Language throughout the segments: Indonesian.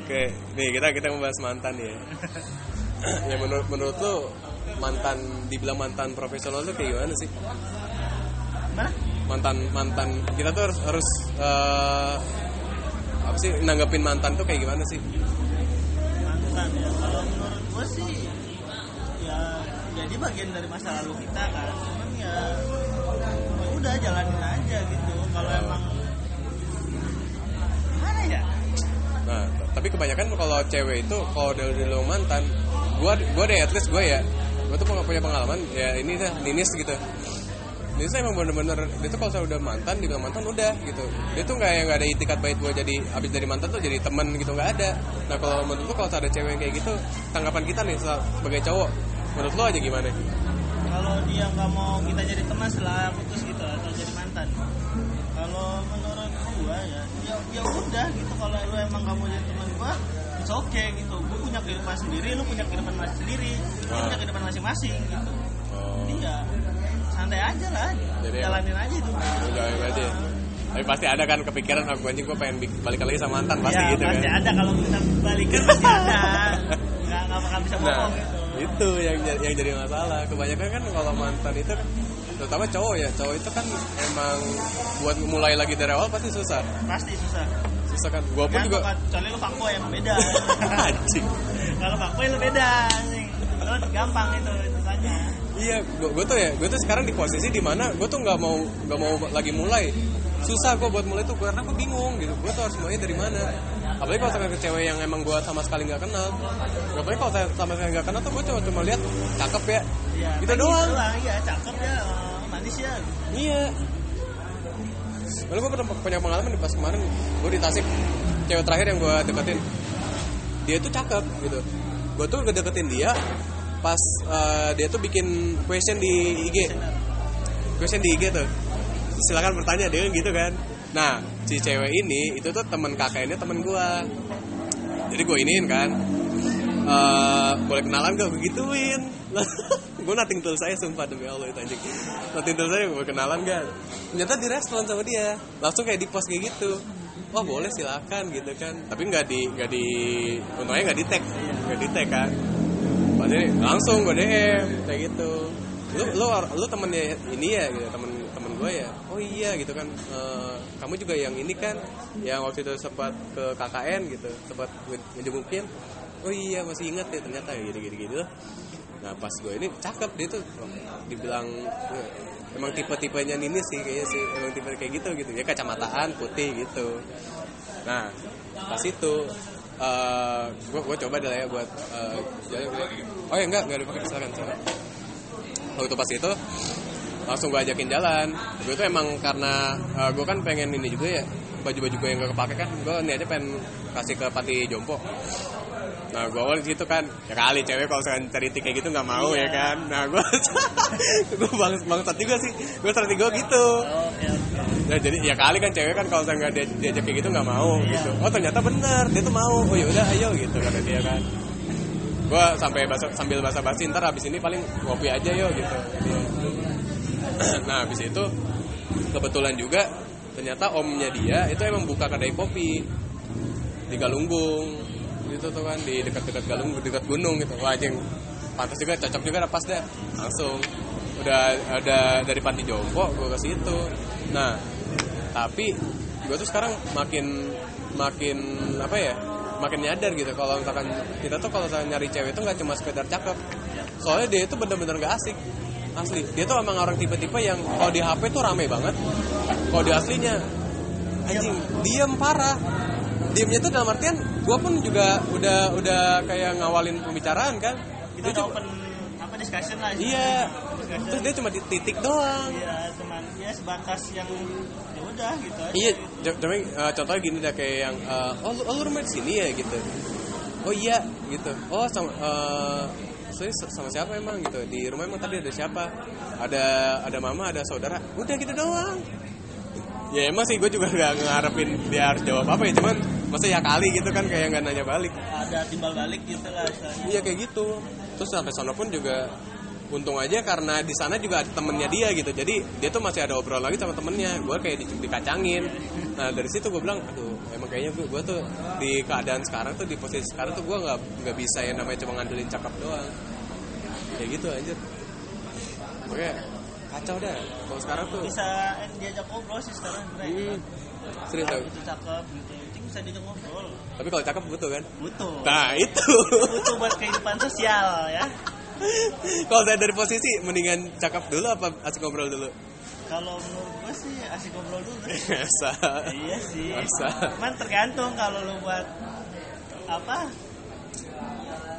Oke, nih kita kita membahas mantan ya. ya menurut menurut lu mantan dibilang mantan profesional tuh kayak gimana sih? Mana? Mantan mantan kita tuh harus harus eh, apa sih nanggepin mantan tuh kayak gimana sih? Mantan ya. Kalau menurut gue sih ya jadi bagian dari masa lalu kita kan. Cuman ya ya udah jalanin aja gitu. Kalau emang mana ya? Nah, tapi kebanyakan kalau cewek itu kalau udah lo mantan, gua gua deh at least gua ya, gua tuh nggak punya pengalaman ya ini dah ninis gitu. Ninis emang bener-bener dia tuh kalau udah mantan juga mantan udah gitu. Dia tuh nggak nggak ada itikat baik gua jadi abis dari mantan tuh jadi temen gitu nggak ada. Nah kalau menurut lu kalau ada cewek kayak gitu, tanggapan kita nih sebagai cowok, menurut lu aja gimana? Kalau dia nggak mau kita jadi teman setelah putus gitu atau jadi mantan. Kalau menurut gua ya ya, ya udah gitu kalau lu emang gak mau jadi gua it's okay gitu gua punya kehidupan sendiri lu punya kehidupan masing sendiri lu Ah. punya kehidupan masing-masing gitu Oh, jadi ya santai aja lah Jadi jalanin aja itu udah aja. Tapi pasti ada kan kepikiran aku anjing gua pengen balik lagi sama mantan pasti ya, gitu pasti kan. ada kalau kita balikan pasti ada nggak nggak bakal bisa Nah, bohong gitu itu yang yang jadi masalah. Kebanyakan kan kalau mantan itu kan terutama cowok ya, cowok itu kan emang buat mulai lagi dari awal pasti susah. pasti susah Susah kan. Gua pun juga kecuali lu fuckboy yang beda anjing. kalau fuckboy lu beda anjing. Lu gampang itu susahnya Iya, gua, gua tuh ya, gua tuh sekarang di posisi di mana gua tuh nggak mau nggak mau lagi mulai. Susah gua buat mulai tuh karena gua bingung gitu. Gua tuh harus mulai dari mana. Apalagi kalau sama cewek yang emang gua sama sekali nggak kenal. Apalagi kalau saya sama sekali nggak kenal tuh gua cuma cuma lihat cakep ya. Iya, Gitu manis doang. iya cakep ya, manis ya. Iya. Lalu gue punya pengalaman pas kemarin gue di Tasik cewek terakhir yang gue deketin dia tuh cakep gitu. Gue tuh ngedeketin dia pas eh, dia tuh bikin question di IG. Question di IG tuh. Silakan bertanya dia kan gitu kan. Nah si cewek ini itu tuh teman kakaknya teman gue. Jadi gue iniin kan. eh boleh kenalan gak begituin gue nating tulus saya sumpah demi Allah itu anjing. Nating tulus saya boleh kenalan gak ternyata direspon sama dia. Langsung kayak di post kayak gitu. Oh boleh silakan gitu kan. Tapi nggak di nggak di untungnya nggak di tag. Nggak di tag kan. Pasti langsung gue DM kayak gitu. Lu lu lu temennya ini ya gitu temen temen gue ya? Oh iya gitu kan. Eh, kamu juga yang ini kan yang waktu itu sempat ke KKN gitu sempat ngejemukin. Oh iya masih ingat ya ternyata ya gitu gitu gitu nah pas gue ini cakep dia tuh dibilang emang tipe tipenya ini sih kayaknya sih emang tipe kayak gitu gitu. Ya kacamataan putih gitu. Nah pas itu eh gue gue coba deh ya buat jalan oh ya enggak enggak dipakai silakan silakan. Waktu pas itu langsung gue ajakin jalan. Gue tuh emang karena eh, gue kan pengen ini juga ya baju-baju gue yang gak kepake kan gue niatnya pengen kasih ke panti jompo nah gue awal di situ kan ya kali cewek kalau misalkan cari kayak gitu nggak mau ya kan nah gue gue bang bangsat juga sih gue strategi gue gitu oke. Ya jadi ya kali kan cewek kan kalau saya nggak dia, diajak kayak gitu nggak mau Iya. gitu. Oh ternyata bener dia tuh mau. Oh ya udah ayo gitu kata dia kan. Gua sampai basa, sambil basa basi ntar habis ini paling ngopi aja yo gitu. nah habis itu kebetulan juga ternyata omnya dia itu emang buka kedai kopi di Galunggung gitu tuh kan di dekat-dekat Galunggung dekat gunung gitu. Wah anjing. Pantas juga cocok juga pas deh. Langsung. Udah ada dari panti jompo gue ke situ. Nah tapi gue tuh sekarang makin makin apa ya makin nyadar gitu. Kalau misalkan kita tuh kalau nyari cewek itu nggak cuma sekedar cakep. Soalnya dia itu bener-bener gak asik. Asli. Dia tuh emang orang tipe-tipe yang kalau di HP tuh rame banget. Kalau di aslinya anjing diem parah. Diemnya tuh dalam artian gue pun juga udah udah kayak ngawalin pembicaraan kan Itu cuma- open apa discussion lah. iya Discussion. terus dia cuma di titik doang Iya, cuman ya sebatas yang ya udah gitu aja. Iya, tapi eh, contohnya gini dah kayak yang eh, oh, lu, oh lu rumah di sini ya gitu. Oh iya gitu. Oh sama eh saya sama siapa emang gitu. Di rumah emang tadi ada siapa? Ada ada mama, ada saudara. Udah gitu doang. Ya emang sih gue juga gak ngarepin dia harus jawab apa ya cuman masa ya kali gitu kan kayak nggak nanya balik. Ada timbal balik gitu lah. iya kayak gitu. Terus sampai sono pun juga untung aja karena di sana juga ada temennya dia gitu. Jadi dia tuh masih ada obrol lagi sama temennya. Gue kayak di, dikacangin. Nah dari situ gue bilang aduh emang kayaknya gue, gue tuh di keadaan sekarang tuh di posisi sekarang tuh gue nggak nggak bisa yang namanya cuma ngandelin cakep doang. Kayak gitu aja oke kacau dah kalau sekarang tuh. Bisa eh, diajak ngobrol sih sekarang hmm, serius tau. itu cakep gitu itu bisa diajak ngobrol. Tapi kalau cakep butuh kan? Butuh. Nah itu. Butuh buat kehidupan sosial ya. Kalau saya dari posisi mendingan cakep dulu apa asik ngobrol dulu? Kalau menurut gue sih asik ngobrol dulu. Biasa. Iya sih. Masa? cuman tergantung kalau lu buat apa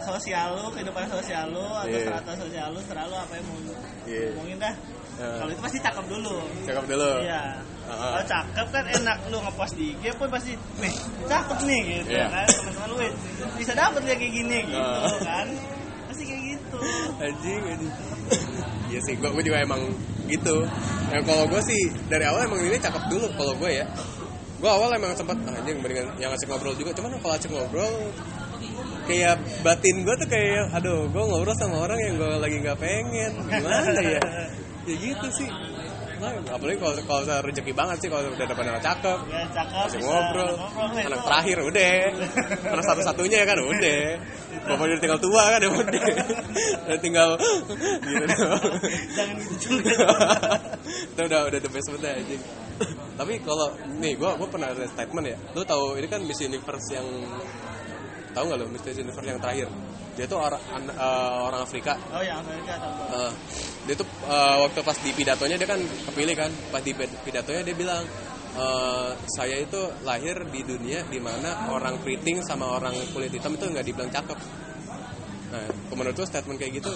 sosial lu kehidupan sosial lu atau Iya. strata sosial lu terlalu apa yang mau Iya. ngomongin dah Nah. kalau itu pasti cakep dulu. Cakep dulu? Iya. Ah. kalau cakep kan enak lu ngepost di IG pun pasti nih cakep nih gitu Iya. kan teman-teman lu "Wih, bisa dapet kayak gini gitu Ah. kan. Pasti kayak gitu. Anjing anjing. Iya sih gue juga emang gitu. Ya kalau gue sih dari awal emang ini cakep dulu kalau gue ya. Gue awal emang sempat ah, anjing mendingan yang asik ngobrol juga. Cuman kalau asik ngobrol kayak batin gue tuh kayak aduh gue ngobrol sama orang yang gue lagi nggak pengen. Gimana ya? Ya gitu sih. Nah, apalagi kalau kalau saya rezeki banget sih kalau udah dapat anak cakep. Ya cakep masih ngobrol. Wih, anak terakhir udah. Anak satu satunya kan udah. Bapaknya udah tinggal tua kan udah. Udah tinggal. Gitu. Jangan gitu. Juga itu udah udah the best udah anjing. Tapi kalau nih gue gue pernah ada statement ya. Lu tahu ini kan Miss Universe yang tahu nggak lo Miss Universe yang terakhir? Dia tuh orang an- eh, orang Afrika. Oh Amerika tahu gua. Eh, dia tuh eh, waktu pas di pidatonya dia kan kepilih kan. Pas di pid- pidatonya dia bilang eh, saya itu lahir di dunia di mana orang keriting sama orang kulit hitam itu nggak dibilang cakep. Nah menurut tuh statement kayak gitu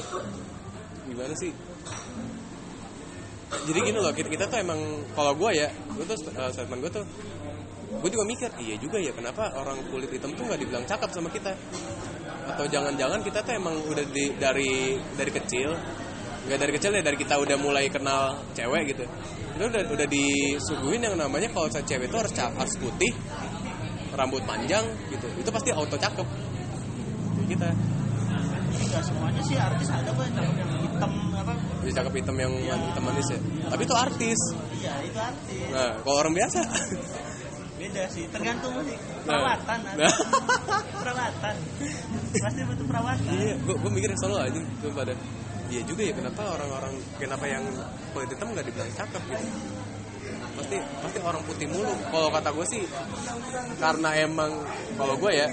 gimana sih? Jadi gini loh kita, kita tuh emang kalau gue ya gue tuh eh, statement gue tuh gue juga mikir iya juga ya kenapa orang kulit hitam tuh nggak dibilang cakep sama kita? Atau jangan-jangan kita tuh emang udah di, dari dari kecil nggak dari kecil ya dari kita udah mulai kenal cewek gitu. Itu udah udah disuguhin yang namanya kalau saya cewek itu harus harus putih rambut panjang gitu. Itu pasti auto cakep. Kita. Enggak semuanya sih artis ada kok yang cakep yang hitam apa? Bisa cakep hitam yang hitam manis ya. Tapi itu artis. Iya itu artis. Nah kalau orang biasa beda sih tergantung sih. Nah. perawatan Nah. perawatan. Pasti butuh perawatan. Iya gue gue mikir selalu aja tuh pada iya juga ya kenapa orang-orang kenapa yang kulit hitam nggak dibilang cakep gitu? Pasti pasti orang putih mulu. Kalau kata gue sih karena emang kalau gue ya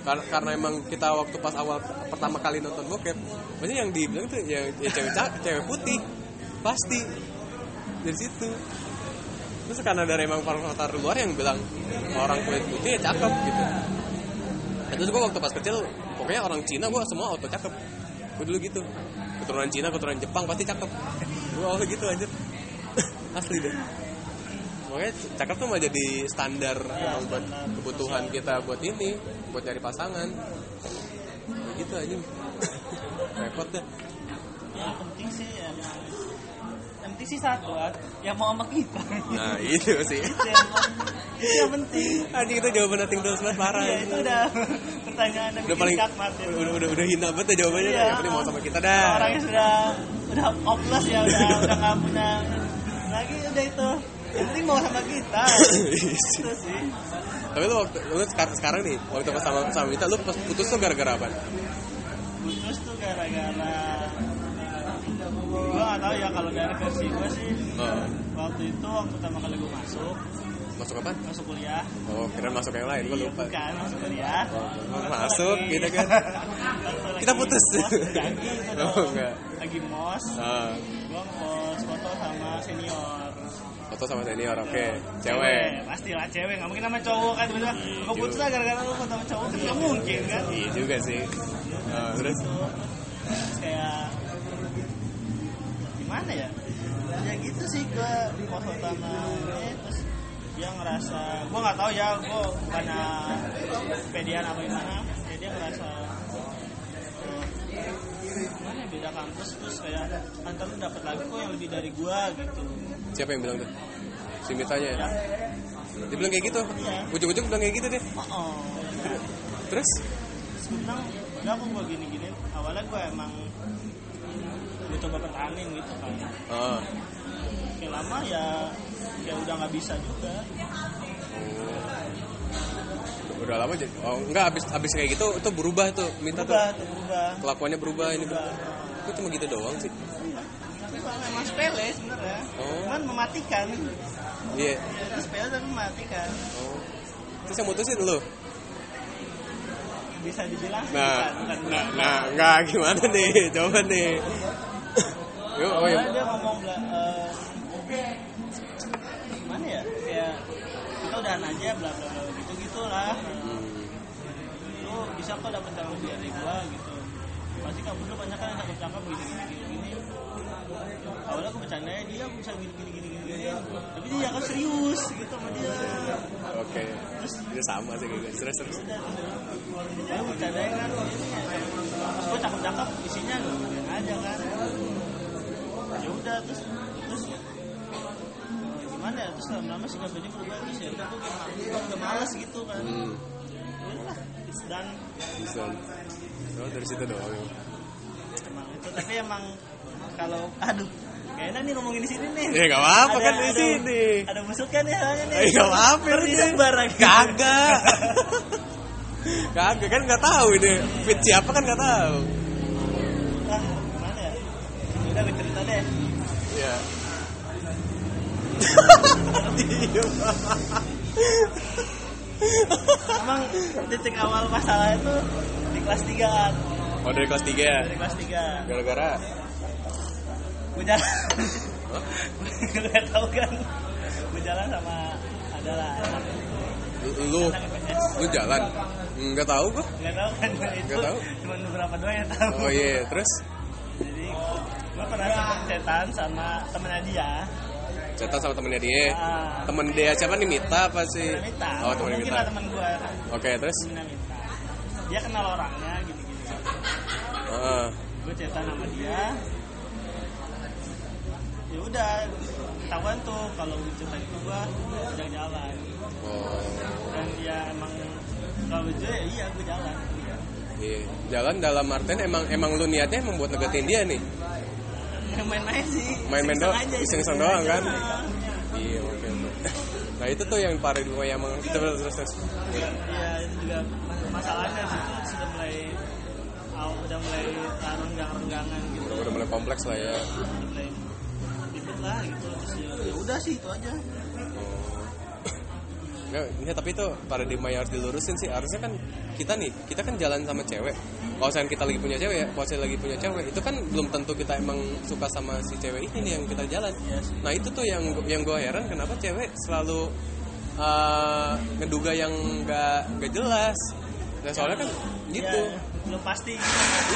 kar- karena emang kita waktu pas awal pertama kali nonton bokep maksudnya yang dibilang tuh ya, ya cewek cewek putih. Pasti. Dari situ terus karena dari emang faktor luar yang bilang orang kulit putih ya cakep gitu. Nah, terus gue waktu pas kecil pokoknya orang Cina gue semua auto cakep. Gue dulu gitu. Keturunan Cina keturunan Jepang pasti cakep. Gue awalnya gitu aja asli deh. Makanya cakep tuh malah jadi standar emang buat kebutuhan kita buat ini buat cari pasangan. Gitu aja repot deh. Yang penting sih ya yang penting sih satu Ad. yang mau sama kita. Nah itu sih. Itu yang, penting. Anjing itu jawaban nothing tulus banget parah Iya itu udah pertanyaan yang udah paling skakmat ya. udah, udah udah hina banget ya jawabannya Iya. yang penting mau sama kita dah. Orang yang sudah udah hopeless ya udah udah nggak punya lagi udah itu. Yang penting mau sama kita. Itu sih. Tapi lu waktu lu sekarang, sekarang nih waktu pas sama sama Mita lu pas putus tuh gara-gara apa? putus tuh gara-gara gue gak tau ya kalau dari versi gue sih Oh, waktu itu waktu pertama kali gue masuk masuk apa? masuk kuliah Oh, kira masuk yang lain, gua Iya, lupa. bukan masuk kuliah Oh, masuk Lagi- gitu kan. Kita putus. mos, lagi Oh, enggak. lagi mos Ah, gue ngepost foto sama senior foto sama senior, oke. Cewek. pasti lah cewek nggak mungkin sama cowok kan tiba-tiba gue putus lah gara-gara lu foto sama cowok kan nggak mungkin kan Iya juga sih. Ah, terus Terus kayak gimana ya ya gitu sih gue mau foto sama ini terus dia ngerasa gue nggak tahu ya gue bukannya pedian apa gimana ya dia ngerasa eh, gimana ya beda kampus terus kayak antar lu dapet lagi kok yang lebih dari gue gitu siapa yang bilang tuh? Si Mitanya ya? ya Dia bilang kayak gitu. Iya. Ujung-ujung bilang kayak gitu deh. oh, oh. Terus? sebenarnya udah aku gue gini-gini awalnya gue emang coba pertahanin gitu kan. Oh. kayak lama ya ya udah nggak bisa juga. Udah lama jadi oh enggak habis habis kayak gitu itu berubah tuh minta berubah tuh tuh berubah. Kelakuannya berubah ini berubah. Itu cuma gitu doang sih? Memang sepele sebenarnya. Oh. cuman mematikan. Iya. Itu sepele tapi mematikan. Oh. terus yang mutusin lu? Bisa dibilang nah bukan, bukan, nah nah enggak gimana nih? Coba nih Yuk, oh Soalnya ya dia ngomong bla- eh, gimana ya? Kayak kita udahan aja bla bla bla gitu gitulah. Hmm. lu bisa kok dapet yang lebih dari gua gitu. Pasti kamu dulu banyak kan yang cakep cakep gini gini gini gini awalnya aku bercandanya dia bisa gini gini gini gini, tapi dia kan serius gitu sama dia. Oke. Ini sama sih kayak gitu terus terus Lalu bercandanya kan ini terus gue cakep cakep isinya lu aja kan ya udah terus terus eh, gimana ya terus lama-lama sikap dia berubah terus ya udah gue udah males gitu kan hmm. ya udah it's done bisa oh dari situ doang ya. emang itu tapi emang kalau aduh kayaknya nih ngomongin di sini nih Ya gak apa-apa Ada- kan di sini. ada busuk kan ya soalnya nih Eh gak apa-apa ini. lagi Kagak. Kagak kan nggak tahu ini fit siapa kan nggak tahu. ah gimana ya udah gue cerita deh Iya. emang titik awal masalah itu di kelas 3 kan? Oh dari kelas 3 dari kelas 3 Gara-gara? Gue jalan. Gue gak tau kan. Gue jalan sama adalah lu lu jalan? Nggak tahu gua. Nggak tahu kan itu tahu. cuma beberapa doang yang tahu. Oh iya terus? jadi gue pernah sempet cetan sama temennya dia. Cerita sama temennya dia? Ah, temen dia siapa nih? Mita apa sih? Temennya Mita. Oh temen mungkin Mita. lah temen gue oke terus? Temennya Mita. Dia kenal orangnya gini-gini. Heeh. gue cetan sama dia. Ya udah ketahuan tuh kalau cerita itu gue udah jalan oh. Dan ya emang kalau gue ya iya gue jalan. Iya. Jalan dalam artian emang emang lu niatnya emang buat negetin dia nih main-main sih. Main-main doang, iseng-iseng iseng doang kan? iya. Oke oke nah itu tuh yang paradigma yang emang kita terus terus terus. Iya itu juga masalahnya sih itu sudah mulai aw- udah mulai renggang-renggangan gitu. Udah mulai kompleks lah ya. Udah mulai ribet lah gitu terus ya, ya udah sih itu aja Nggak, ya, tapi itu paradigma yang harus dilurusin sih. Harusnya kan kita nih kita kan jalan sama cewek. Kalau misalnya kita lagi punya cewek ya kalau saya lagi punya cewek itu kan belum tentu kita emang suka sama si cewek ini nih yang kita jalan. Iya nah itu tuh yang yang gue heran kenapa cewek selalu uh, ngeduga yang nggak nggak jelas. Nah soalnya kan gitu. Ya, belum pasti.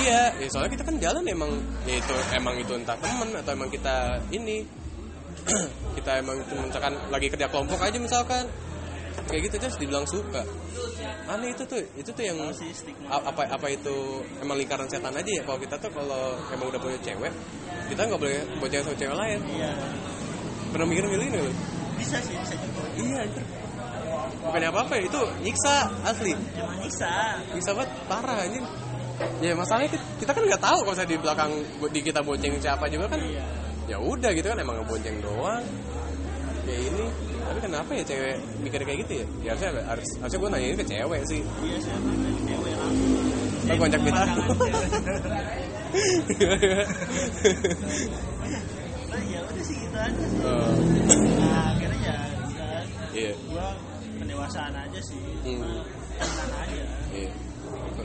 Iya ya soalnya kita kan jalan emang ya itu emang itu entah temen atau emang kita ini. Kita emang misalkan lagi kerja kelompok aja misalkan kayak gitu terus dibilang suka. Aneh itu tuh itu tuh yang apa apa itu emang lingkaran setan aja ya. Kalau kita tuh kalau emang udah punya cewek kita nggak boleh bocah sama cewek lain. Iya. Pernah mikir milih ini loh bisa sih bisa juga. Iya anjir. Bukannya apa apa ya itu nyiksa asli. Emang nyiksa. Bisa banget parah anjing. Ya masalahnya kita, kita kan nggak tahu kalau saya di belakang di kita bonceng siapa juga kan. Iya. Ya udah gitu kan emang ngebonceng doang. Kayak ini tapi kenapa ya cewek mikir kayak gitu ya ya harusnya harus harusnya gue nanyain ke cewek sih iya sih cewek langsung minta. Nah, ya udah sih gitu aja sih. Eh, Nah, akhirnya ya udah iya gua pendewasaan aja sih. Hmm. Tenang aja. iya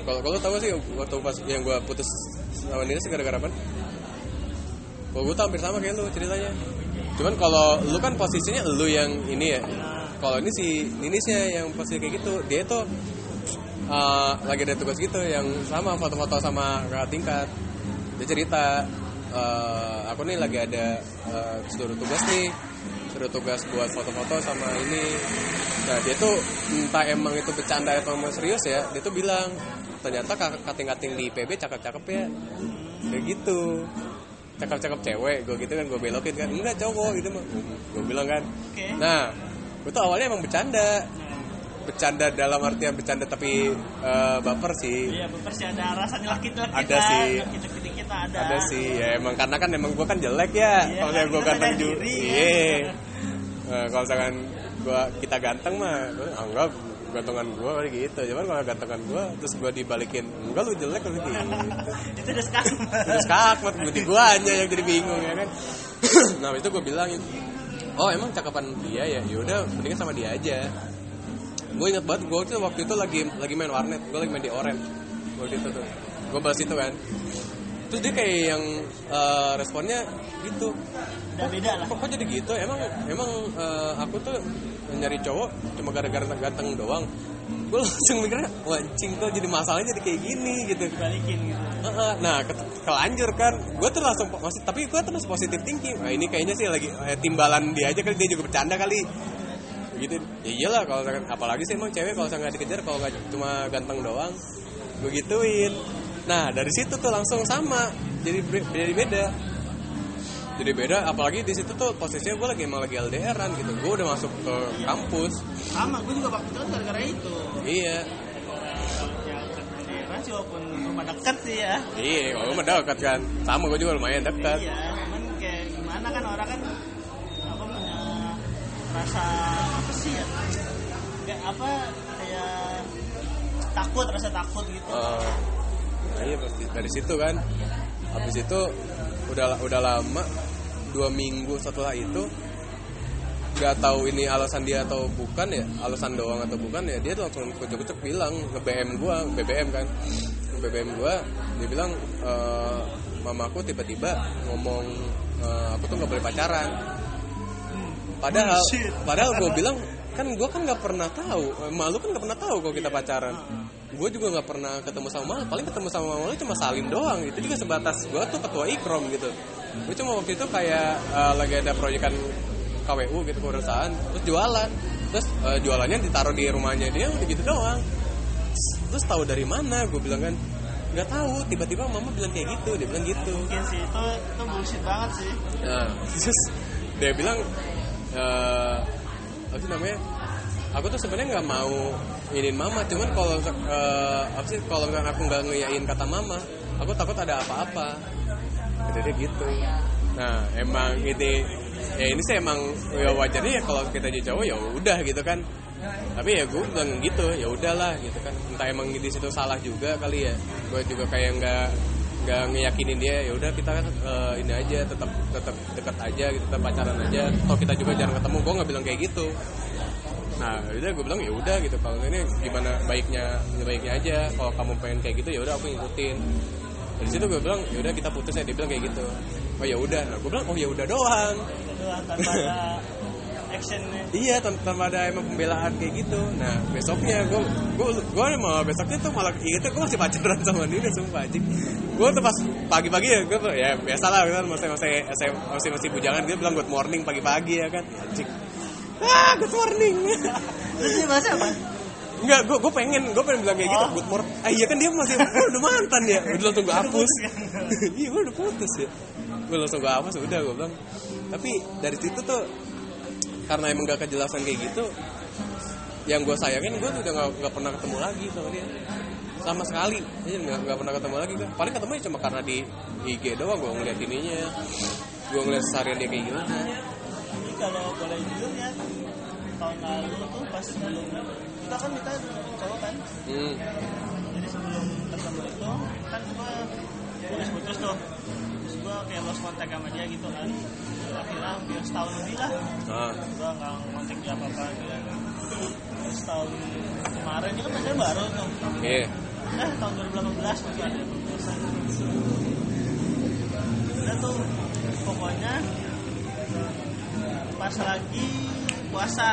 kalau kalau tahu sih waktu pas yang gue putus sama Nina sih gara-gara apa kalau gue tuh hampir sama kayak lu ceritanya cuman kalau lu kan posisinya lu yang ini ya. Kalau ini si Ninisnya yang pasti kayak gitu. Dia tuh uh, lagi ada tugas gitu yang sama foto-foto sama kakak tingkat. Dia cerita uh, aku nih lagi ada uh, seluruh tugas nih. Seluruh tugas buat foto-foto sama ini. Nah dia tuh entah emang itu bercanda atau emang serius ya dia tuh bilang ternyata kakak kating-kating di IPB cakep-cakep ya. Kayak gitu cakep-cakep cewek gue gitu kan gue belokin kan enggak cowok gitu mah gue bilang kan Oke. Nah, itu awalnya emang bercanda. Nah, Bercanda dalam artian bercanda tapi eh, baper sih. iya beberapa sih ada rasanya laki laki Ada sih. Dikit dikit nggak ada ada sih ya emang karena kan emang gue kan jelek ya Iya, kalau saya kan gue kita ganteng diri, iya. Nah, kalau misalkan gua kita ganteng mah gua anggap gantengan gue kali gitu. Cuman kalau gantengan gue terus gue dibalikin enggak lu jelek lu gitu itu udah sekarang. Terus kakmat berarti gue aja yang jadi bingung ya kan? Nah itu gue bilangin oh emang cakapan dia ya? Yaudah mendingan sama dia aja. Gue ingat banget gue itu, waktu itu lagi lagi main warnet gue lagi main di orange waktu itu tuh. Gue balas itu kan. Terus dia kayak yang eh, responnya gitu. Udah beda lah. Kok, kok jadi gitu? Emang emang eh, aku tuh nyari cowok cuma gara-gara ganteng doang. Gue langsung mikirnya wancing kok jadi masalahnya jadi kayak gini gitu. Balikin gitu. Nah ke kelanjur kan. Gue tuh langsung masih tapi gue terus positif thinking nah ini kayaknya sih lagi eh, timbalan dia aja kali dia juga bercanda kali. Gitu. Ya iyalah kalau apalagi sih emang cewek kalau nggak dikejar kalau nggak cuma ganteng doang gue gituin. Nah dari situ tuh langsung sama jadi jadi beda jadi beda apalagi di situ tuh posisinya gue lagi emang lagi LDRan gitu. Gue udah masuk ke kampus. Sama gue juga waktu itu gara-gara itu. Iya. Daerah sih walaupun rumah dekat sih ya. Iya kalau gue dekat kan. Sama gue juga lumayan dekat iya cuman kayak gimana kan orang kan apa punya rasa apa sih ya? Kayak apa kayak takut rasa takut gitu. Nah iya pasti. Dari situ kan. Habis itu udah udah lama dua minggu setelah itu nggak tahu ini alasan dia atau bukan ya alasan doang atau bukan ya dia langsung kucuk-kucuk bilang nge BM gua BBM kan. Nge BBM gua dia bilang eh, mamaku tiba-tiba ngomong eh, aku tuh nggak boleh pacaran. Padahal Bullshit. padahal gue bilang kan gue kan nggak pernah tahu Eh, malu kan nggak pernah tahu kalau kita pacaran. Gue juga nggak pernah ketemu sama malu paling ketemu sama malu cuma salim doang itu juga sebatas gue tuh ketua ikrom gitu gue cuma waktu itu kayak eh, lagi ada proyekan KWU gitu perusahaan terus jualan. Terus eh, jualannya ditaruh di rumahnya dia udah gitu doang. Terus, tahu dari mana? Gue bilang kan nggak tahu. Tiba-tiba mama bilang kayak gitu dia bilang gitu. Mungkin sih itu itu bullshit banget sih. Nah, terus dia bilang eh apa sih namanya? Aku tuh sebenarnya nggak mau ingin mama, cuman kalau eh, apa sih kalau aku nggak ngeyain kata mama, aku takut ada apa-apa. Dia gitu. Nah, emang ini ya ini sih emang ya wajarnya ya kalau kita jadi cowok ya udah gitu kan. Tapi ya gue bilang gitu, ya udahlah gitu kan. Entah emang di situ salah juga kali ya. Gue juga kayak nggak nggak ngeyakinin dia ya udah kita kan eh, ini aja tetap tetap dekat aja gitu tetap pacaran aja atau kita juga jarang ketemu gue nggak bilang kayak gitu nah udah gue bilang ya udah gitu kalau ini gimana baiknya baiknya aja kalau kamu pengen kayak gitu ya udah aku ngikutin dari situ gue bilang ya udah kita putus ya dia bilang kayak gitu oh ya udah nah gue bilang oh ya udah doang itu doang tanpa ada actionnya Iya tan- tanpa ada emang pembelaan kayak gitu. Nah besoknya gue gue gue malah besoknya tuh malah ingetnya gue masih pacaran sama dia sumpah anjing. Gue tuh pas pagi-pagi ya gue ya biasa lah kan masih masih masih masih, masih bujangan dia bilang good morning pagi-pagi ya kan. Anjing. Ah good morning. terus dia bahasa apa Enggak, gue gue pengen gue pengen bilang kayak gitu Oh. good morning. Ah iya kan dia masih oh, udah mantan ya. Udah langsung gue hapus. iya gue udah putus ya. Gue langsung gue hapus udah gue bilang. Tapi dari situ tuh karena emang gak kejelasan kayak gitu yang gue sayangin gue tuh udah gak, gak pernah ketemu lagi sama dia sama sekali Iya, nggak nggak pernah ketemu lagi kan paling ketemu cuma karena di IG doang gue ngeliat ininya gue ngeliat seharian dia kayak gimana Jadi kalau boleh jujur ya tahun lalu tuh pas sebelum kita kan kita cowok kan. Hmm. jadi sebelum ketemu itu kan gua putus-putus tuh. Terus gua kayak lost kontak sama dia gitu kan. Kira-kira hampir setahun lebih lah. Nah, gua nggak kontak dia apa apa gitu terus tahun kemarin ini kan pacarnya baru tuh. Iya eh tahun 2018 tuh ada pembahasan udah tuh pokoknya pas lagi puasa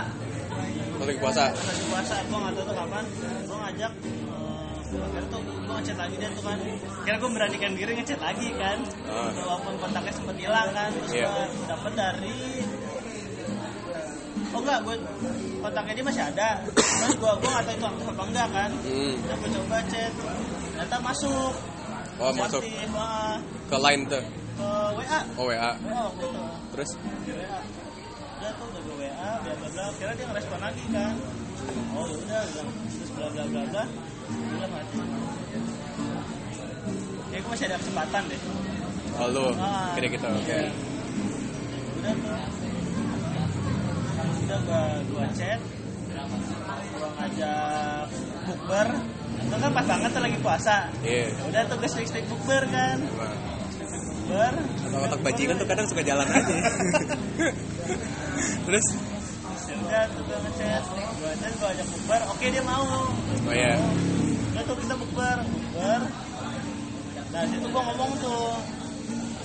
lagi puasa? Lagi puasa gue nggak tahu tuh kapan. Gue ngajak eh, akhirnya tuh gue ngechat lagi dia tuh kan. Kira gue beranikan diri ngechat lagi kan. Ah. walaupun kontaknya sempat hilang kan terus Iya. gue dapet dari oh enggak gue kontaknya dia masih ada. Terus gue gue nggak tahu itu aktif apa enggak kan. Hmm. gue coba chat ternyata masuk. Oh Masih masuk aktif, ke line tuh? Ke WA oh WA WA waktu itu terus? WA udah tuh udah gue WA bla bla bla. Kira dia ngerespon lagi kan. Oh ya udah bilang terus bla bla bla bla. Udah mati. Ya gue masih ada kesempatan deh. Oh lu? Ah. kayak gitu oke. Iya. udah tuh udah gua gua chat. Gua ngajak bukber. Itu kan pas banget tuh lagi puasa. Iya. Ya udah tuh gue sering bukber kan. Nah, bukber atau otak bajingan tuh kadang suka jalan aja. Terus? Ya udah tuh gue ngechat. Gue chat gue ajak bukber. Oke dia mau. Oh ya udah tuh kita bukber. Bukber. Nah situ gue ngomong tuh.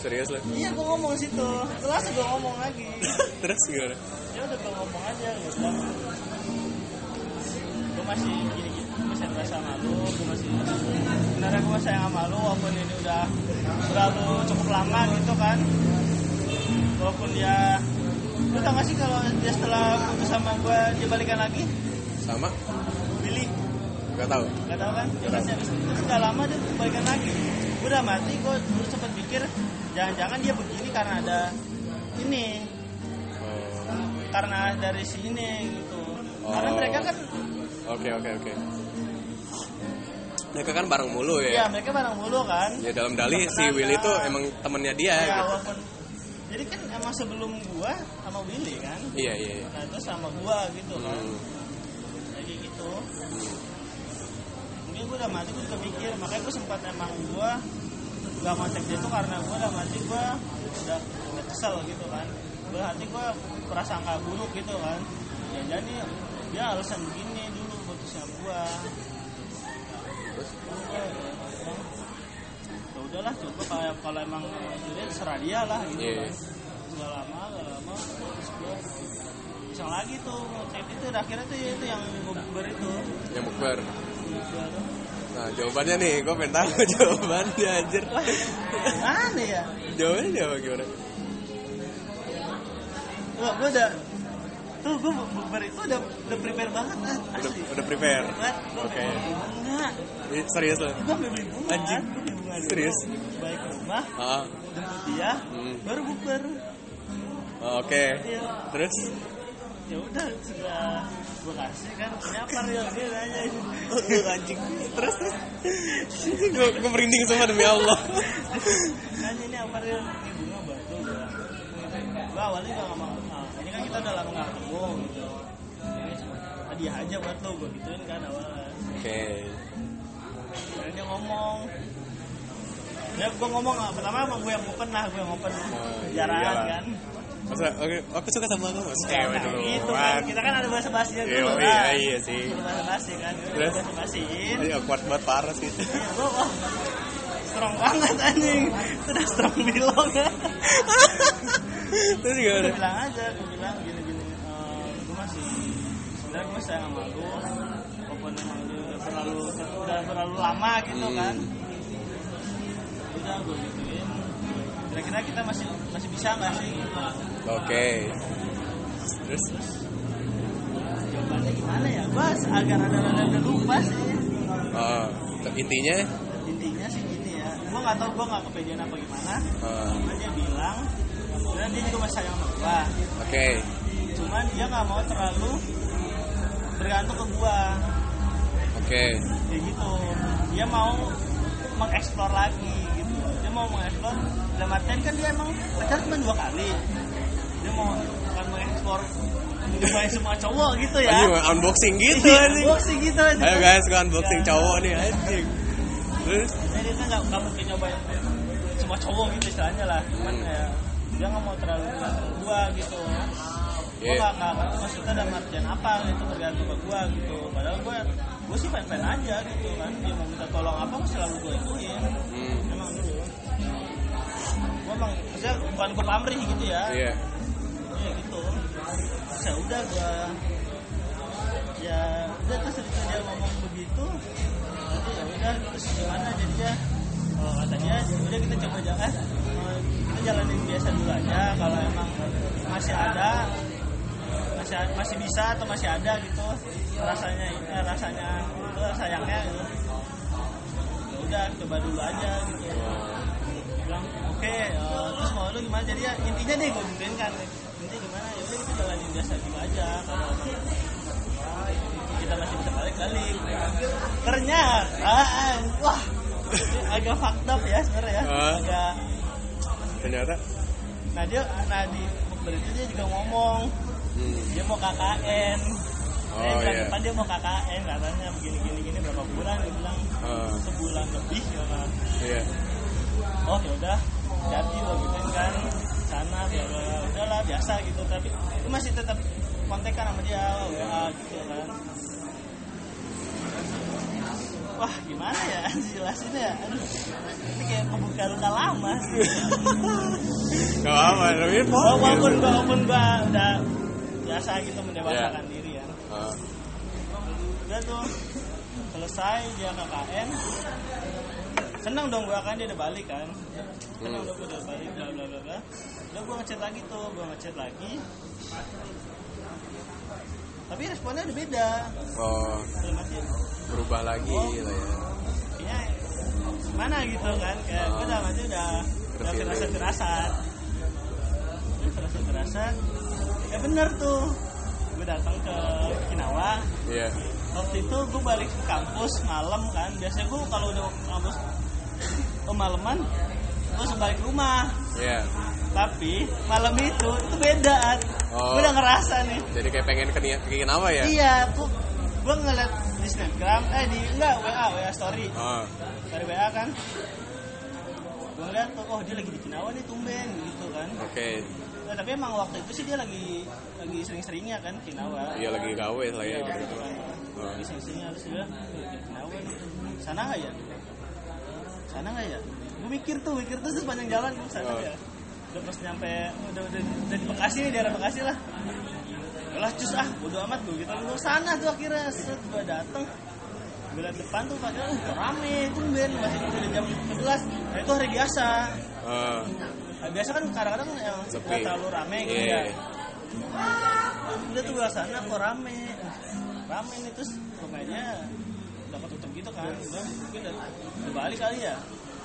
Serius lu? Iya gue ngomong situ. Terus gue ngomong lagi. Terus gimana? Ya udah gue ngomong aja gue bilang. Gue masih gini masih merasa malu gue masih sebenarnya gue masih sayang sama lu walaupun ini udah terlalu cukup lama gitu kan. Walaupun dia lu tau gak sih kalau dia setelah putus sama gue dia balikan lagi? Sama. Billy. Nggak tahu. Gak tau kan? Nggak masih terus gak lama dia balikan lagi. Gue udah mati gue dulu sempet pikir jangan-jangan dia begini karena ada ini. Oh. karena dari sini gitu. Karena Oh. mereka kan oke oke oke mereka kan bareng mulu ya. Ya mereka bareng mulu kan. Ya dalam dali si Willy tuh emang temennya dia ya gitu. walaupun jadi kan emang sebelum gua sama Willy kan? Iya iya iya. Nah terus sama gua gitu kan. Hmm. jadi gitu. Mungkin gua udah mati gua juga mikir. Makanya gua sempat emang gua gak kontak dia tuh karena gua udah mati gua udah, udah kesel gitu kan. Gua hati gua prasangka buruk gitu kan. Ya jadi dia alasan begini dulu putusnya gua ya udahlah coba kalau kalau emang jadi serah dia lah gitu Iya. kan. Gak lama gak lama terus gue iseng lagi tuh tape itu. Akhirnya tuh ya itu yang bukber itu. Yang bukber nah jawabannya nih gue pengen tahu jawabannya anjir. Mana ya? Jawabannya dia apa gimana? Gue udah tuh gue itu udah udah prepare banget kan udah udah prepare? Gue Oke. beli bunga. Serius lo gue beli bunga Anjing. bunga. Serius? baik rumah ah. jemput dia Hmm. baru bukber oh, oke. Iya. terus? Ya udah sudah gue kasih kan kenapa Rio dia nanya Aduh, anjing. Terus? Terus gue gue merinding semua demi Allah. Nanya ini apa Rio ini bunga batu gue gue awalnya gak mau kita udah lama gak ketemu gitu. Cuma hadiah aja buat lo gue gituin kan awalnya oke. Dan dia ngomong. Ya gue ngomong pertama emang gue yang open lah gue yang open. Iya jarang kan? Masa, oke, aku suka sama kamu cewek Nah, dulu gitu kan? kita kan ada bahasa basinya Iya, dulu iya, lah. iya sih. Ada bahasa basi kan? Terus? bahasa basiin. Ini awkward banget parah sih. Wah strong banget anjing. Itu udah strong bilong ya. Terus gimana? Gue bilang aja, gue bilang gini-gini. eh, gue masih sebenarnya gue sayang sama lu. Walaupun emang lu udah terlalu udah terlalu lama gitu Hmm. kan. Udah gue gituin. Kira-kira kita masih masih bisa nggak sih? Gitu. Oke Terus? Jawabannya gimana ya? Gue agak rada-rada lupa sih. Oh, intinya Intinya sih gini ya. Gue nggak tahu gue nggak kepedean apa gimana. Cuma dia bilang, dan dia juga masih sayang sama gue. Oke. Cuman dia nggak mau terlalu bergantung ke gua. Oke. Kayak gitu. Dia mau mengeksplor lagi gitu. Dia mau mengeksplor. Dalam artian kan dia emang pacaran cuma dua kali. Dia mau akan mengeksplor mencoba semua cowok gitu ya. Mau unboxing gitu Iya, anjing. unboxing gitu aja. Ayo guys, gue unboxing Ya. cowok nih anjing. Terus? jadi dia nggak mungkin nyobain semua cowok gitu istilahnya lah. Cuman Hmm. ya dia nggak mau terlalu gua gitu. Iya. gue gak, gak ngerti maksudnya dalam artian apa gitu bergantung ke gue gitu. Padahal gue gue sih fan fan aja gitu kan. Dia mau minta tolong apa gue selalu gue ituin. Hmm, emang dulu gue emang maksudnya bukan gue pamrih gitu ya. Iya. Ya gitu. Terus ya udah gue ya udah terus dia ngomong begitu. Nanti ya udah terus gimana jadinya kalau katanya ya udah kita coba jangan kita jalanin biasa dulu aja. Kalau emang masih ada masih masih bisa atau masih ada gitu rasanya eh, rasanya itu sayangnya gitu ya udah coba dulu aja gitu. Bilang oke eh, terus mau lu gimana? Jadi ya intinya deh gue gituin kan intinya gimana? Ya udah kita jalanin biasa dulu aja. Kalau kita masih bisa balik balik ternyata wah agak fucked up ya sebenarnya. Ya Ah. agak ternyata? Nah dia nah di bukber itu dia juga ngomong. Hmm. dia mau KKN Oh, eh, bulan iya. depan dia mau KKN katanya begini gini gini berapa bulan? Dia bilang Ah, sebulan lebih ya kan iya. Oh ya udah. Jadi lo gituin kan. Sana ya udah udahlah biasa gitu. Tapi itu masih tetap kontekan sama dia WA gitu kan wah gimana ya? Jelasin ya? Ini kayak pembuka luka lama sih. Gak apa tapi walaupun gua walaupun gua udah biasa gitu mendewasakan diri ya. Ah, udah tuh selesai dia KKN senang dong gua kan dia udah balik kan? Senang Hmm. dong gua udah balik bla bla bla bla. Udah gua ngechat lagi tuh gua ngechat lagi tapi responnya udah beda. Oh dalam berubah lagi Oh. gitu ya. Kayaknya mana gitu kan kayak Oh. gua udah mati udah udah firasat firasat firasat firasat ya bener tuh. Gue datang ke Okinawa. Iya. Waktu itu gue balik ke kampus malam kan. Biasanya gue kalau udah kampus kemalaman gue sebalik rumah. Iya tapi malam itu itu beda Ad. Oh. gue udah ngerasa nih. Jadi kayak pengen ke bikin apa ya? Iya gue gue ngeliat di snapgram eh di enggak wa wa story. Oh. Dari wa kan. Gue ngeliat tuh oh dia lagi di Kinawa nih tumben gitu kan. Oke. Nah, tapi emang waktu itu sih dia lagi lagi sering-seringnya kan Kinawa. Iya lagi gawe lah ya Iya, gitu. Oh. Lagi sering-seringnya harus dia "Eh, di Kinawa sana nggak ya? Sana nggak ya? Gue mikir tuh mikir tuh sepanjang jalan gue sana Oh. ya udah pas nyampe udah udah, udah di Bekasi nih daerah Bekasi lah. Lah cus ah bodo amat gue gitu. Gue sana tuh akhirnya set gue dateng. Gue liat depan tuh padahal uh, rame tumben masih udah jam 11 nah itu hari biasa. Ah, Nah, biasa kan kadang-kadang yang Sepi. nggak terlalu rame gitu Iya. ya. Udah tuh gue sana kok rame? Rame nih terus rumahnya udah ketutup gitu kan. Udah mungkin udah, udah balik kali ya.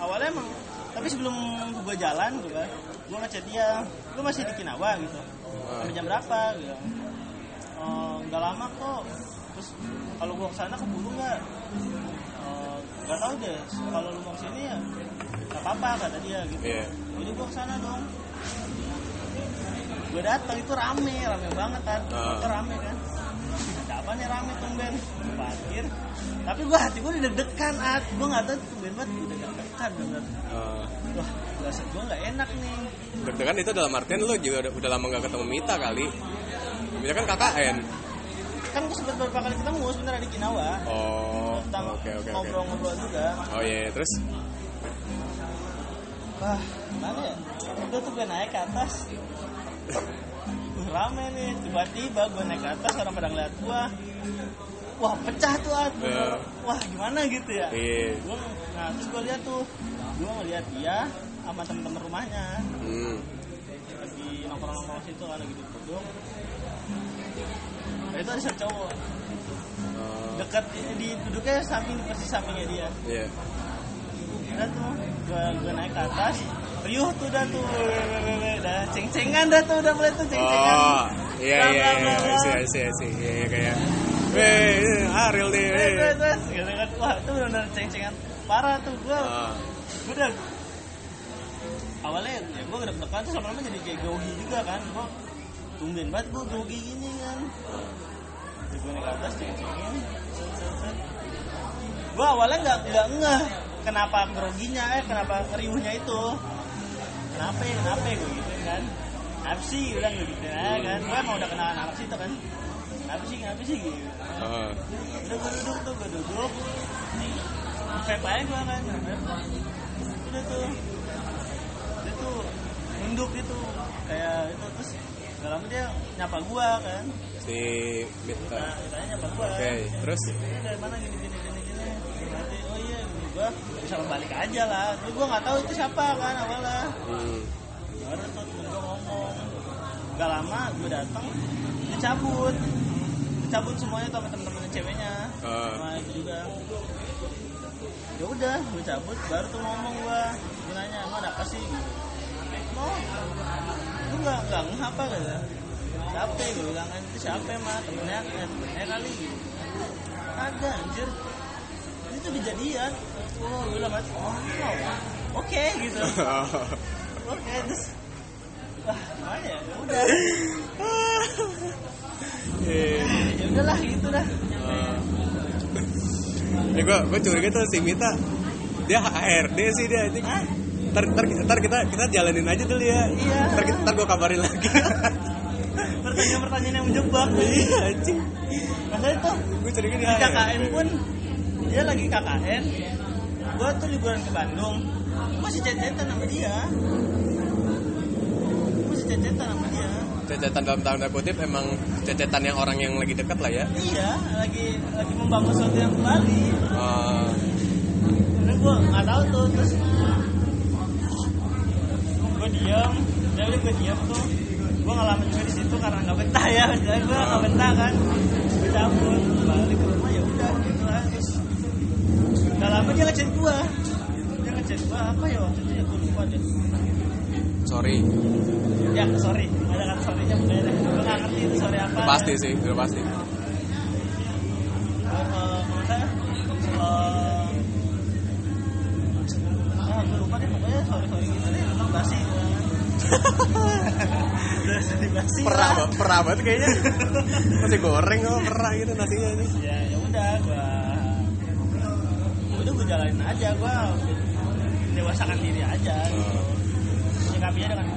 Awalnya emang tapi sebelum gue jalan gue kan gue ngechat dia gue masih di Kinawa? Gitu. Sampai jam berapa? Gitu. "Eh, nggak lama kok. Terus kalau gue ke sana keburu nggak? "Eh, nggak tahu deh. Kalau lu mau ke sini ya nggak apa-apa kata dia gitu. Iya. jadi gue ke sana dong. Gue datang itu rame rame banget kan. Ah. motor rame kan ada apa nih rame tumben parkir. Tapi gue hati gue udah deg-degan at. Gue nggak tahu tumben banget udah deg-degan bener. Ah, wah rasa gue nggak enak nih. Deg-degan itu dalam artian lu juga udah, udah lama gak ketemu Mita kali. Mita kan KKN kan gue sempat beberapa kali ketemu sebenarnya di Kinawa. Oh oke oke oke. ngobrol-ngobrol juga. Oh iya terus? Wah mana ya? Itu tuh gue naik ke atas rame nih tiba-tiba gue naik ke atas orang pada ngeliat gue wah pecah tuh at Iya. wah gimana gitu ya? Iya. Gua, nah terus gue lihat tuh gue ngeliat dia sama temen-temen rumahnya. Hmm. lagi nongkrong-nongkrong situ kan lagi duduk nah, itu ada satu cowok. Oh, dekat di duduknya samping persis sampingnya dia. Iya. Udah tuh gue gue naik ke atas riuh tuh dah tuh dah ceng-cengan dah tuh udah mulai tuh ceng-cengan. Oh iya iya iya sih sih sih iya iya, kayak Weh, Ariel nih. Terus, weh." terus, gitu kan. Wah itu benar ceng-cengan. Parah tuh gue Ah, gue udah awalnya ya gue deg-degan terus lama-lama jadi kayak grogi juga kan. Gue tumben banget gue grogi gini kan. Terus gue naik ke atas ceng-cengin gue awalnya nggak nggak ngeh kenapa groginya eh kenapa riuhnya itu kenapa ya? Kenapa ya gue gitu kan? Kenapa sih? Bilang gue gitu ya kan gue emang udah kenal anak situ kan? Kenapa sih? Kenapa sih? Gitu ah. udah gue duduk tuh gue duduk. Vape aja gue kan udah tuh. Dia tuh. Nunduk gitu. Kayak itu terus gak lama dia nyapa gua kan. Si Mita. nah nyapa gua Oke, terus? Dari mana gini gini gini gua bisa balik aja lah. Tapi gua nggak tahu itu siapa kan awalnya. Hmm. baru tuh? Temen gua ngomong. Gak lama gua datang dia cabut. Dia cabut semuanya tuh sama temen-temen ceweknya. Ah. sama itu juga. Ya udah gue cabut baru tuh ngomong gua. Gue nanya emang ada apa sih? Gitu mau lu nggak nggak ngeh apa gitu siapa gue bilang itu siapa emang temennya eh, temennya kali. Gitu ada anjir itu kejadian oh gue bilang oh oke gitu oke terus wah gimana ya Ya udah Eh, ya udahlah gitu dah eh gue gue curiga tuh si Mita dia HRD sih dia anjing. Ntar, ntar, ntar kita kita jalanin aja dulu ya. Iya. Ntar, kita- ntar gue kabarin lagi. pertanyaan-pertanyaan yang menjebak iya anjing. Maksudnya tuh Gue curiga di KKN pun dia lagi KKN gua tuh liburan ke Bandung. Masih cecetan sama dia. Masih cecetan sama dia. Cecetan dalam tanda kutip emang cecetan yang orang yang lagi dekat lah ya. iya lagi lagi membangun sesuatu yang kembali. Ah, karena gua nggak tahu tuh terus gua diam dari gua diam tuh. Gua ngalamin juga di situ karena nggak betah ya. Jadi gua nggak betah kan. Gua cabut balik ke rumah ya udah gitu lah. Terus lama dia ngechat gua dia ngechat gua apa ya waktu itu ya gua lupa deh sorry. ya sorry ada kata sorrynya bukan deh gua nggak ngerti itu sorry apa Pasti sih, udah pasti. Gua, eh, maksudnya eh, ah gue lupa deh pokoknya sorry sorry gitu deh memang basi gua. basi Perah, perah banget kayaknya. Masih goreng kok, perah gitu nasinya ini. ya ya udah gua ya udah gua jalanin aja gua dewasakan diri aja. Gitu menyikapinya dengan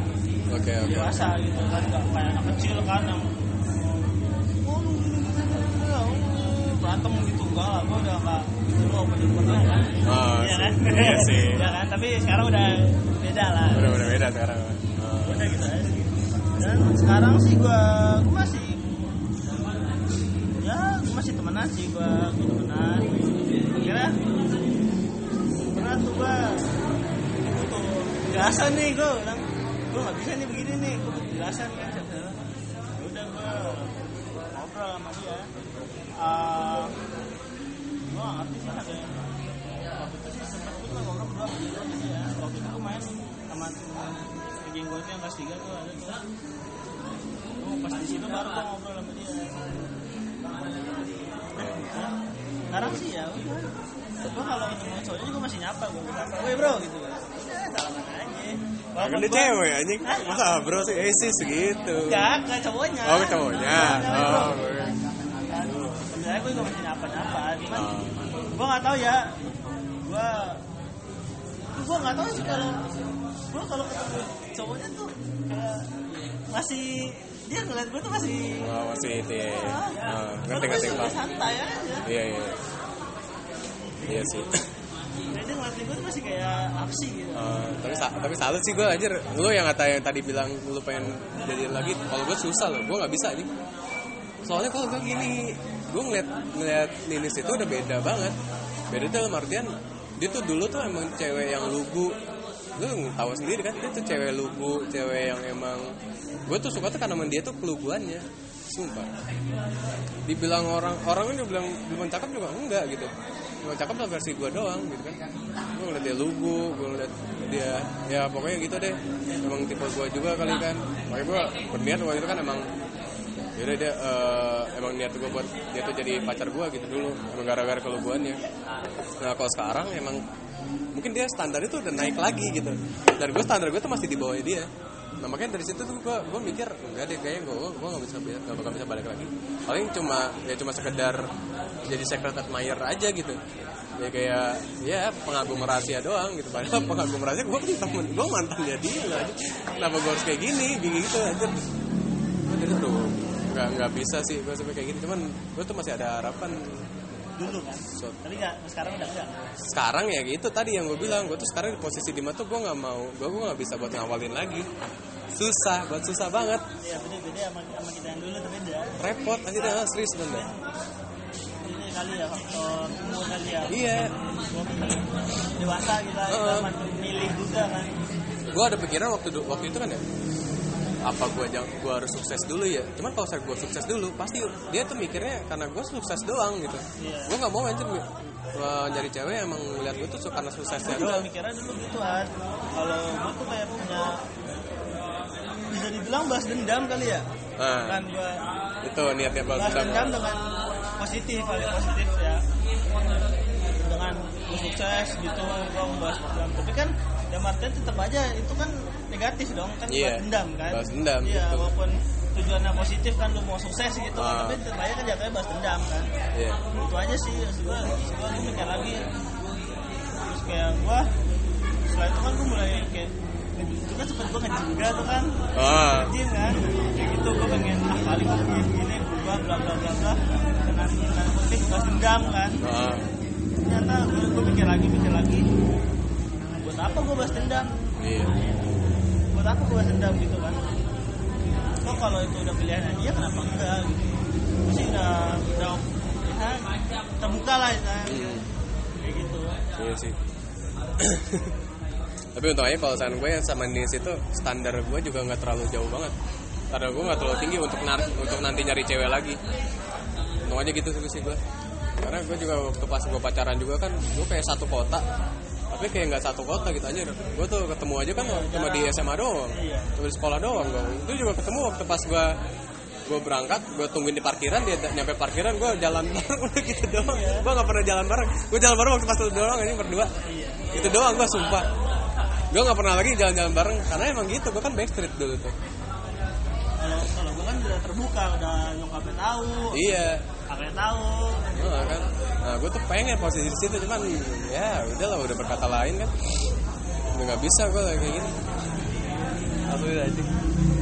Oke, oke. dewasa gitu kan nggak kayak anak kecil kan yang oh, lu gini, gini, gini, oh, berantem gitu. Enggak lah gua udah nggak gitu loh bener-bener kan Oh, Iya kan? iya sih. Iya kan? Tapi sekarang udah beda lah. Udah udah beda sekarang. Ah. udah gitu aja dan sekarang sih gua gua masih ya gua masih temenan sih gua gua temenan. Akhirnya tuh gua butuh penjelasan nih gua bilang gua nggak bisa nih begini nih gua butuh penjelasan kan ya udah gua ngobrol sama dia Ah, gua nggak ngerti sih yang waktu itu sih sempat gua cuma ngobrol berdua dia sama dia waktu itu gua main sama gue tuh yang kelas 3 tuh ada tuh Oh, pas di situ baru gua ngobrol sama dia Nah, sekarang sih ya udah gue kalau ketemu cowoknya juga masih nyapa gue nyapa woi bro gitu ya salaman aja Kan dia cewek anjing. Masa bro sih? Eh sis gitu. enggak ke cowoknya Oh, ke cowoknya. Oh, sebenarnya gue juga masih nyapa nyapa cuman Oh. gue nggak tahu ya gue gue nggak tahu sih kalau gue kalau ketemu cowoknya tuh kayak masih dia ngeliat gue tuh masih Oh, masih itu ya. Oh, ngerti Gue ngerti Pak. santai aja Iya iya. Iya sih. Jadi dia ngeliatin gue tuh masih kayak apa sih gitu Eh, tapi tapi salut sih gue anjir lu yang kata yang tadi bilang lu pengen jadian lagi kalau gue susah loh gue nggak bisa nih soalnya kalau gue gini gue ngeliat ngeliat Ninis itu udah beda banget beda tuh dalam artian dia tuh dulu tuh emang cewek yang lugu lu tahu sendiri kan. Dia tuh cewek lugu cewek yang emang gue tuh suka tuh karena dia tuh keluguannya sumpah. Dibilang orang orang kan bilang bilang cakep juga enggak gitu. Bilang cakep lah versi gue doang gitu kan. Gue ngeliat dia lugu gue ngeliat dia ya pokoknya gitu deh. Emang tipe gue juga kali kan. Makanya gue berniat waktu itu kan emang yaudah dia eh, emang niat gue buat dia tuh jadi pacar gue gitu dulu. Gara-gara keluguannya. Nah kalau sekarang emang mungkin dia standar itu udah naik lagi gitu. Dan gue standar gue tuh masih di bawahnya dia. Nah makanya dari situ tuh gue gue mikir enggak deh kayaknya gue gue nggak bisa nggak bakal bisa balik lagi. Paling cuma ya cuma sekedar jadi secret admirer aja gitu. Ya kayak ya pengagum rahasia doang gitu. Padahal pengagum rahasia gue kan temen gue mantannya dia lah aja. Kenapa gue harus kayak gini? Bingung gitu aja. Gue dari tuh nggak nggak bisa sih gue sampai kayak gini. Cuman gue tuh masih ada harapan dulu kan. So, tapi nggak sekarang udah enggak sekarang ya gitu tadi yang gue bilang gue tuh sekarang di posisi di tuh gue nggak mau gue gue nggak bisa buat ngawalin lagi. Susah buat susah banget. Ya beda beda sama, sama kita yang dulu tuh beda. Repot aja dah serius bener ini kali ya faktor umur kali ya. Iya. Dewasa kita kita Heeh. masih milih juga kan. Gue ada pikiran waktu waktu itu kan ya apa gue jangan gue harus sukses dulu ya. Cuman kalau saya gue sukses dulu pasti dia tuh mikirnya karena gue sukses doang gitu. Iya. gue nggak mau anjir gue nyari cewek emang ngeliat gue tuh karena suksesnya gue juga mikirnya dulu gitu kan kalau gue tuh kayak punya bisa dibilang balas dendam kali ya. Nah kan gue itu niatnya balas balas dendam. dendam dengan positif hal yang positif ya. Dengan gue sukses gitu gue membahas dendam. Tapi kan dalam artian tetap aja itu kan negatif dong kan Iya. balas dendam kan Balas dendam, iya betul. walaupun tujuannya positif kan lu mau sukses gitu Ah. tapi aja kan jatuhnya balas dendam kan Iya. itu aja sih maksud gue gue mikir lagi terus kayak gue setelah itu kan gue mulai kayak itu kan sempet gue ngejaga tuh kan Ah. Anjir kan kayak gitu gue pengen ah kali gue begini begini berubah bla bla bla bla dengan dengan motif balas dendam kan Ah. ternyata gue, gue mikir lagi mikir lagi buat apa gue balas dendam Iya. Buat apa gue dendam gitu kan kok kalau itu udah pilihan dia kenapa enggak gitu pasti udah udah ya, terbuka lah ya kayak gitu Iya sih. Tapi untung aja kalau saran gue sama Nis itu standar gue juga nggak terlalu jauh banget. Standar gue nggak terlalu tinggi untuk nar untuk nanti nyari cewek lagi. Untung aja gitu sih gue. Karena gue juga waktu pas gue pacaran juga kan gue kayak satu kota. Tapi kayak nggak satu kota gitu aja. Gue tuh ketemu aja kan cuma di SMA doang. Cuma di sekolah doang gue. Itu juga ketemu waktu pas gue gue berangkat, gue tungguin di parkiran, dia nyampe parkiran, gue jalan bareng udah gitu doang. Gue gak pernah jalan bareng. Gue jalan bareng waktu pas lu doang ini berdua. iya Itu doang gue sumpah. Gue gak pernah lagi jalan-jalan bareng karena emang gitu. Gue kan backstreet dulu tuh. kalau kalau gue kan udah terbuka udah nyokapnya tahu Iya. kakaknya tahu Nah, kan. Nah, gue tuh pengen posisi di situ cuman ya udahlah udah berkata lain kan. Udah gak bisa gue kayak gini. Apa aja.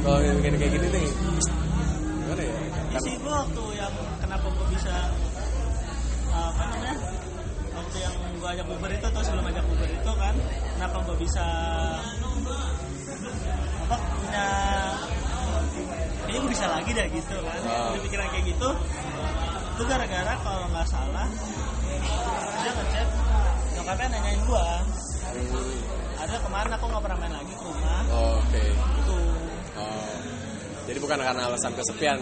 Kalau kayak kayak gini nih. Gimana ya? Kan, sih gue waktu yang kenapa gue bisa apa namanya waktu yang gue ajak Uber itu atau sebelum ajak Uber itu kan kenapa gue bisa apa punya kayaknya gue bisa lagi dah gitu kan. Punya pikiran kayak gitu itu gara-gara kalau nggak salah dia ngechat nyokapnya nanyain gue hmm, ada ke mana kok nggak pernah main lagi ke rumah? Oke. itu Oh. Jadi bukan karena alasan kesepian.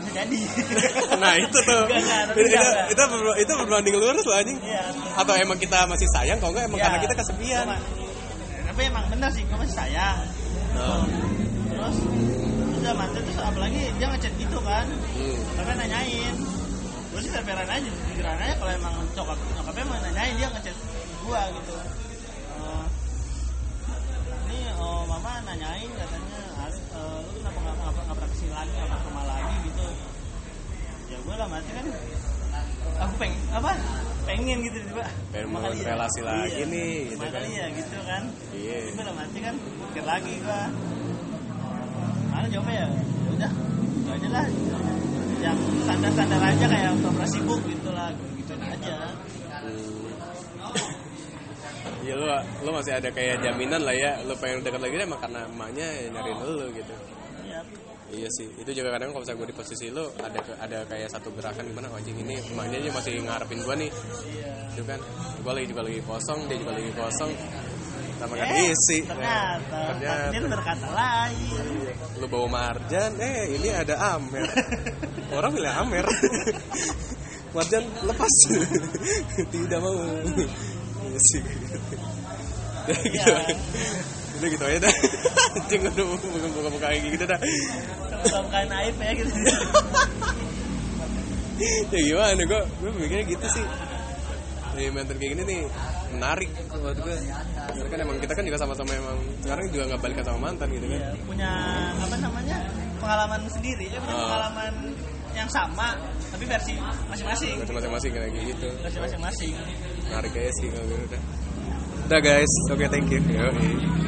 bisa jadi. Nah itu tuh. Enggak, tapi itu, itu, ber- itu berbanding lurus loh anjing. Iya. Atau emang kita masih sayang kalau enggak emang Iya. karena kita kesepian. Tapi emang bener sih gue masih sayang. Oh. terus udah mati terus apalagi dia ngechat gitu kan. Hmm. tapi nanyain gue sih terperan aja pikiran aja kalau emang cokap nyokapnya mau nanyain dia ngechat gua gitu. Eh, ini oh mama nanyain katanya eh, lu kenapa nggak nggak nggak pernah ke sini lagi nggak pernah ke lagi? Gitu. Ya gue lah mati kan aku pengen apa? Pengen gitu tiba Pengen membangun ya. relasi lagi nih, gitu kan. kali ya gitu kan. Iya. Tapi dalam hati kan pikir lagi gua. Mana jawabnya ya udah itu aja lah yang standar-standar aja kayak pernah sibuk gitu lah gitu aja. Iya lu, lu masih ada kayak jaminan lah ya Lu pengen dekat lagi emang karena emaknya ya nyariin lu gitu. Ya Iya sih, itu juga kadang kalau misalnya gue di posisi lu ada ada kayak satu gerakan gimana oh, anjing ini emaknya aja masih ngarepin gue nih. Iya. Itu kan. Gue lagi juga lagi kosong dia juga lagi kosong sama kan eh isi ternyata. Ternyata. Dia berkata lain. Lu bawa marjan eh ini ada amer. Orang bilang amer. Marjan lepas. Tidak mau. Iya sih. Udah gitu. Iya. udah gitu aja dah. Anjing udah buka buka kayak gitu dah. Sama kain aib ya gitu. Ya gimana gue gue mikirnya gitu sih. Dari mantan kayak gini nih menarik buat gue karena kan emang kita kan juga sama-sama emang sekarang juga nggak balikan sama mantan gitu kan. Iya, punya apa namanya pengalaman sendiri. Ya punya Oh. pengalaman yang sama tapi versi masing-masing. Versi masing-masing kayak gitu. Versi masing-masing. Menarik aja sih kalau gitu. Udah guys oke thank you. Yoi.